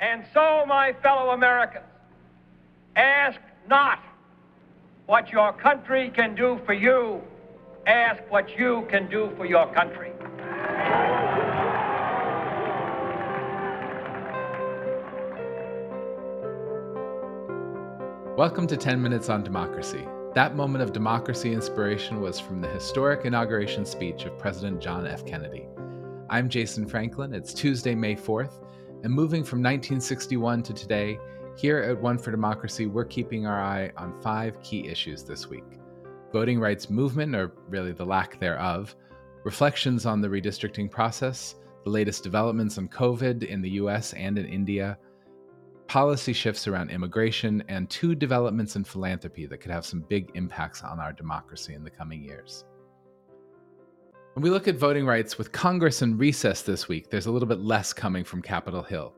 And so, my fellow Americans, ask not what your country can do for you, ask what you can do for your country. Welcome to 10 Minutes on Democracy. That moment of democracy inspiration was from the historic inauguration speech of President John F. Kennedy. I'm Jason Franklin. It's Tuesday, May 4th, and moving from 1961 to today, here at One for Democracy, we're keeping our eye on five key issues this week voting rights movement, or really the lack thereof, reflections on the redistricting process, the latest developments on COVID in the US and in India, policy shifts around immigration, and two developments in philanthropy that could have some big impacts on our democracy in the coming years. When we look at voting rights with Congress in recess this week, there's a little bit less coming from Capitol Hill.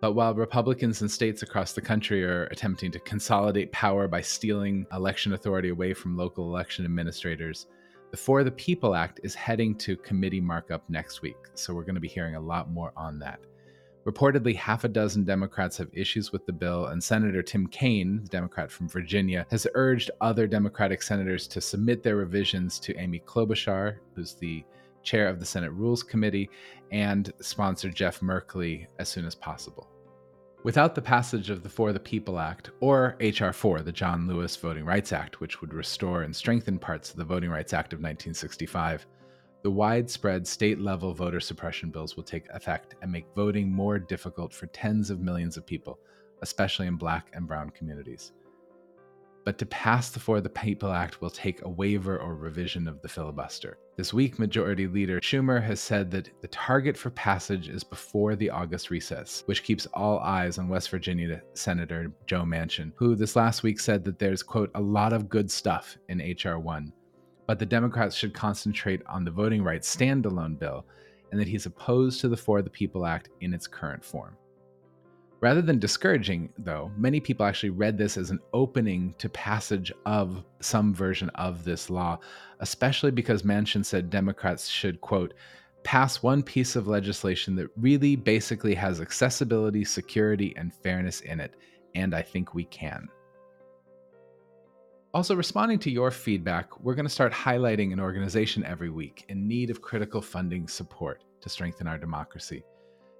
But while Republicans in states across the country are attempting to consolidate power by stealing election authority away from local election administrators, the For the People Act is heading to committee markup next week. So we're going to be hearing a lot more on that. Reportedly, half a dozen Democrats have issues with the bill, and Senator Tim Kaine, the Democrat from Virginia, has urged other Democratic senators to submit their revisions to Amy Klobuchar, who's the chair of the Senate Rules Committee, and sponsor Jeff Merkley as soon as possible. Without the passage of the For the People Act, or H.R. 4, the John Lewis Voting Rights Act, which would restore and strengthen parts of the Voting Rights Act of 1965, the widespread state level voter suppression bills will take effect and make voting more difficult for tens of millions of people, especially in black and brown communities. But to pass the For the People Act will take a waiver or revision of the filibuster. This week, Majority Leader Schumer has said that the target for passage is before the August recess, which keeps all eyes on West Virginia Senator Joe Manchin, who this last week said that there's, quote, a lot of good stuff in H.R. 1 but the Democrats should concentrate on the voting rights standalone bill and that he's opposed to the For the People Act in its current form. Rather than discouraging, though, many people actually read this as an opening to passage of some version of this law, especially because Manchin said Democrats should, quote, pass one piece of legislation that really basically has accessibility, security, and fairness in it. And I think we can. Also, responding to your feedback, we're going to start highlighting an organization every week in need of critical funding support to strengthen our democracy.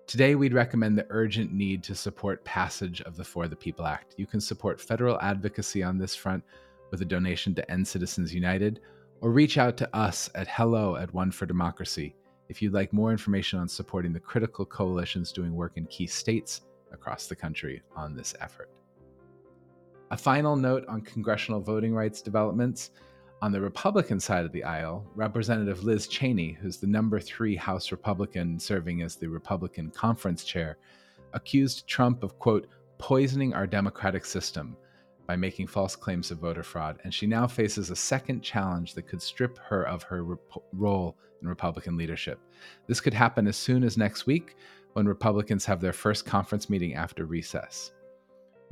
Today, we'd recommend the urgent need to support passage of the For the People Act. You can support federal advocacy on this front with a donation to End Citizens United, or reach out to us at hello at One for Democracy if you'd like more information on supporting the critical coalitions doing work in key states across the country on this effort. A final note on congressional voting rights developments. On the Republican side of the aisle, Representative Liz Cheney, who's the number three House Republican serving as the Republican conference chair, accused Trump of, quote, poisoning our democratic system by making false claims of voter fraud. And she now faces a second challenge that could strip her of her rep- role in Republican leadership. This could happen as soon as next week when Republicans have their first conference meeting after recess.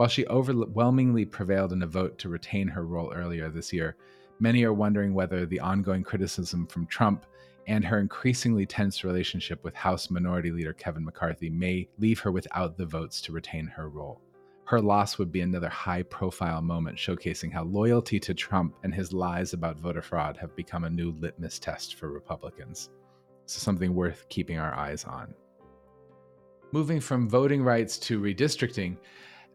While she overwhelmingly prevailed in a vote to retain her role earlier this year, many are wondering whether the ongoing criticism from Trump and her increasingly tense relationship with House Minority Leader Kevin McCarthy may leave her without the votes to retain her role. Her loss would be another high profile moment showcasing how loyalty to Trump and his lies about voter fraud have become a new litmus test for Republicans. So, something worth keeping our eyes on. Moving from voting rights to redistricting,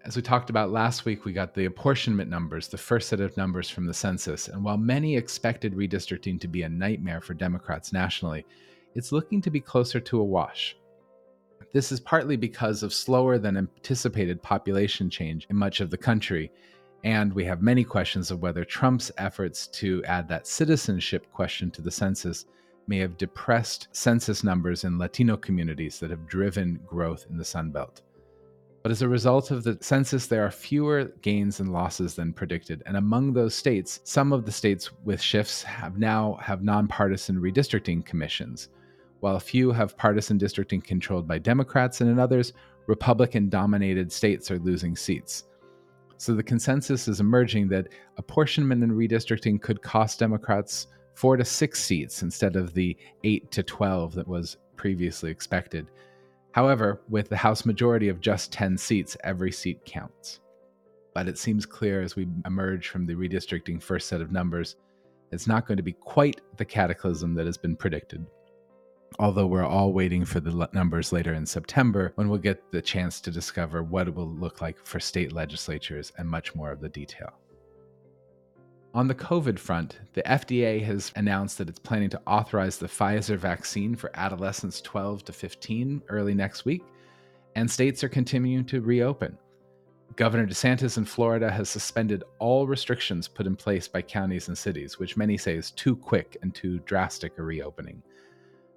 as we talked about last week, we got the apportionment numbers, the first set of numbers from the census. And while many expected redistricting to be a nightmare for Democrats nationally, it's looking to be closer to a wash. This is partly because of slower than anticipated population change in much of the country. And we have many questions of whether Trump's efforts to add that citizenship question to the census may have depressed census numbers in Latino communities that have driven growth in the Sun Belt. But as a result of the census, there are fewer gains and losses than predicted. And among those states, some of the states with shifts have now have nonpartisan redistricting commissions, while a few have partisan districting controlled by Democrats, and in others, Republican dominated states are losing seats. So the consensus is emerging that apportionment and redistricting could cost Democrats four to six seats instead of the eight to 12 that was previously expected. However, with the House majority of just 10 seats, every seat counts. But it seems clear as we emerge from the redistricting first set of numbers, it's not going to be quite the cataclysm that has been predicted. Although we're all waiting for the numbers later in September when we'll get the chance to discover what it will look like for state legislatures and much more of the detail. On the COVID front, the FDA has announced that it's planning to authorize the Pfizer vaccine for adolescents 12 to 15 early next week, and states are continuing to reopen. Governor DeSantis in Florida has suspended all restrictions put in place by counties and cities, which many say is too quick and too drastic a reopening.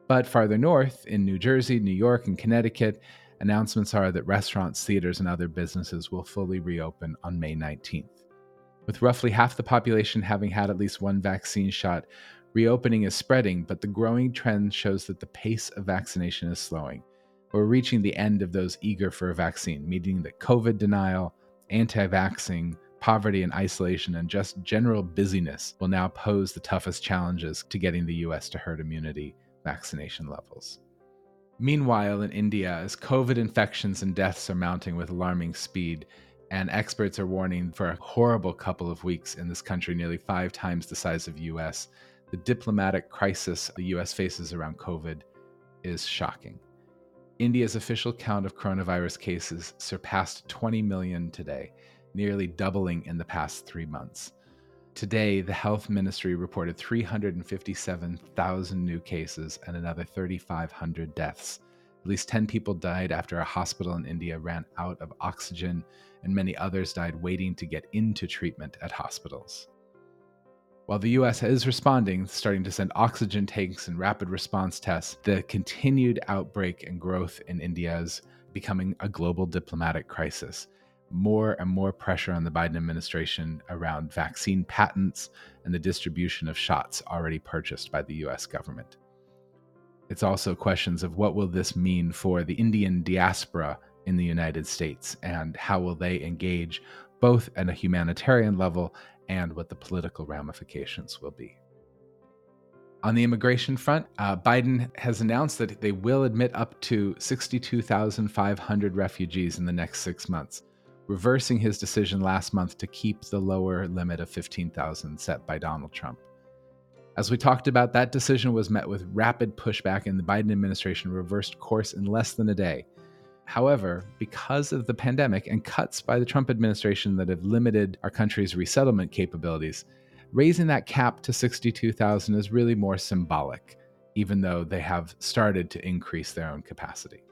But farther north, in New Jersey, New York, and Connecticut, announcements are that restaurants, theaters, and other businesses will fully reopen on May 19th. With roughly half the population having had at least one vaccine shot, reopening is spreading, but the growing trend shows that the pace of vaccination is slowing. We're reaching the end of those eager for a vaccine, meaning that COVID denial, anti vaxxing, poverty and isolation, and just general busyness will now pose the toughest challenges to getting the US to herd immunity vaccination levels. Meanwhile, in India, as COVID infections and deaths are mounting with alarming speed, and experts are warning for a horrible couple of weeks in this country, nearly five times the size of US. The diplomatic crisis the US faces around COVID is shocking. India's official count of coronavirus cases surpassed 20 million today, nearly doubling in the past three months. Today, the health ministry reported 357,000 new cases and another 3,500 deaths. At least 10 people died after a hospital in India ran out of oxygen and many others died waiting to get into treatment at hospitals. While the US is responding, starting to send oxygen tanks and rapid response tests, the continued outbreak and growth in India is becoming a global diplomatic crisis. More and more pressure on the Biden administration around vaccine patents and the distribution of shots already purchased by the US government. It's also questions of what will this mean for the Indian diaspora in the United States and how will they engage both at a humanitarian level and what the political ramifications will be. On the immigration front, uh, Biden has announced that they will admit up to 62,500 refugees in the next six months, reversing his decision last month to keep the lower limit of 15,000 set by Donald Trump. As we talked about, that decision was met with rapid pushback, and the Biden administration reversed course in less than a day, However, because of the pandemic and cuts by the Trump administration that have limited our country's resettlement capabilities, raising that cap to 62,000 is really more symbolic, even though they have started to increase their own capacity.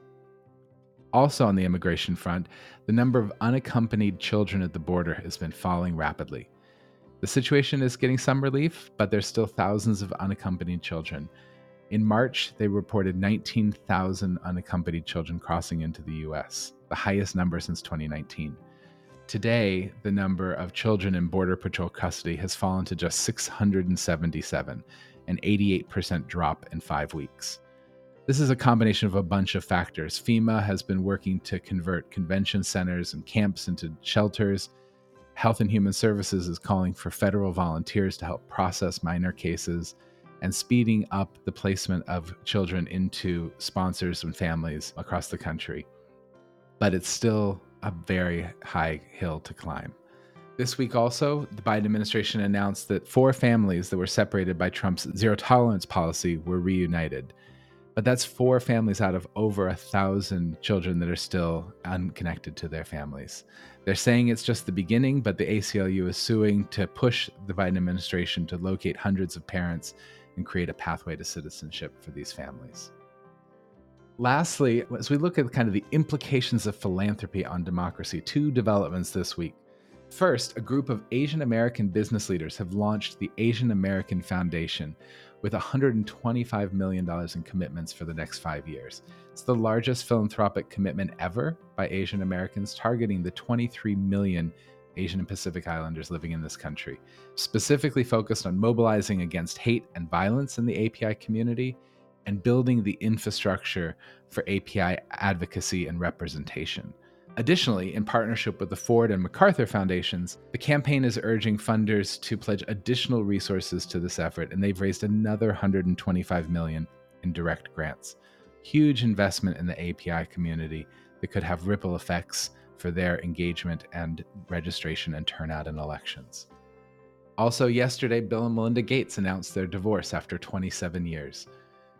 Also, on the immigration front, the number of unaccompanied children at the border has been falling rapidly. The situation is getting some relief, but there's still thousands of unaccompanied children, in March, they reported 19,000 unaccompanied children crossing into the US, the highest number since 2019. Today, the number of children in Border Patrol custody has fallen to just 677, an 88% drop in five weeks. This is a combination of a bunch of factors. FEMA has been working to convert convention centers and camps into shelters. Health and Human Services is calling for federal volunteers to help process minor cases and speeding up the placement of children into sponsors and families across the country. But it's still a very high hill to climb. This week, also, the Biden administration announced that four families that were separated by Trump's zero tolerance policy were reunited. But that's four families out of over a thousand children that are still unconnected to their families. They're saying it's just the beginning, but the ACLU is suing to push the Biden administration to locate hundreds of parents and create a pathway to citizenship for these families. Lastly, as we look at kind of the implications of philanthropy on democracy, two developments this week. First, a group of Asian American business leaders have launched the Asian American Foundation with $125 million in commitments for the next five years. It's the largest philanthropic commitment ever by Asian Americans, targeting the 23 million Asian and Pacific Islanders living in this country, specifically focused on mobilizing against hate and violence in the API community and building the infrastructure for API advocacy and representation. Additionally, in partnership with the Ford and MacArthur Foundations, the campaign is urging funders to pledge additional resources to this effort, and they've raised another 125 million in direct grants. huge investment in the API community that could have ripple effects for their engagement and registration and turnout in elections. Also, yesterday, Bill and Melinda Gates announced their divorce after 27 years.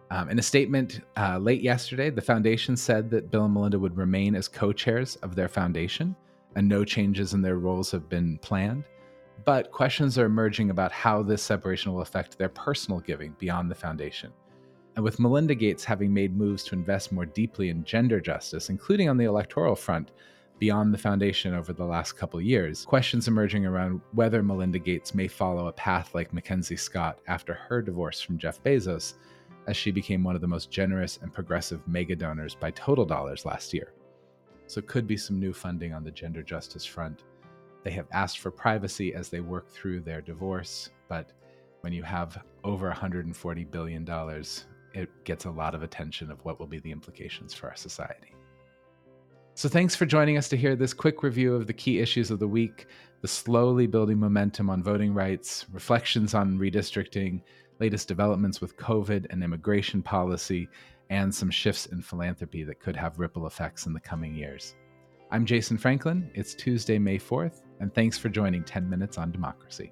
Um, in a statement uh, late yesterday, the foundation said that Bill and Melinda would remain as co chairs of their foundation and no changes in their roles have been planned. But questions are emerging about how this separation will affect their personal giving beyond the foundation. And with Melinda Gates having made moves to invest more deeply in gender justice, including on the electoral front, beyond the foundation over the last couple years, questions emerging around whether Melinda Gates may follow a path like Mackenzie Scott after her divorce from Jeff Bezos, as she became one of the most generous and progressive mega donors by total dollars last year. So, could be some new funding on the gender justice front. They have asked for privacy as they work through their divorce, but when you have over $140 billion, it gets a lot of attention of what will be the implications for our society. So, thanks for joining us to hear this quick review of the key issues of the week the slowly building momentum on voting rights, reflections on redistricting, latest developments with COVID and immigration policy, and some shifts in philanthropy that could have ripple effects in the coming years. I'm Jason Franklin. It's Tuesday, May 4th, and thanks for joining 10 Minutes on Democracy.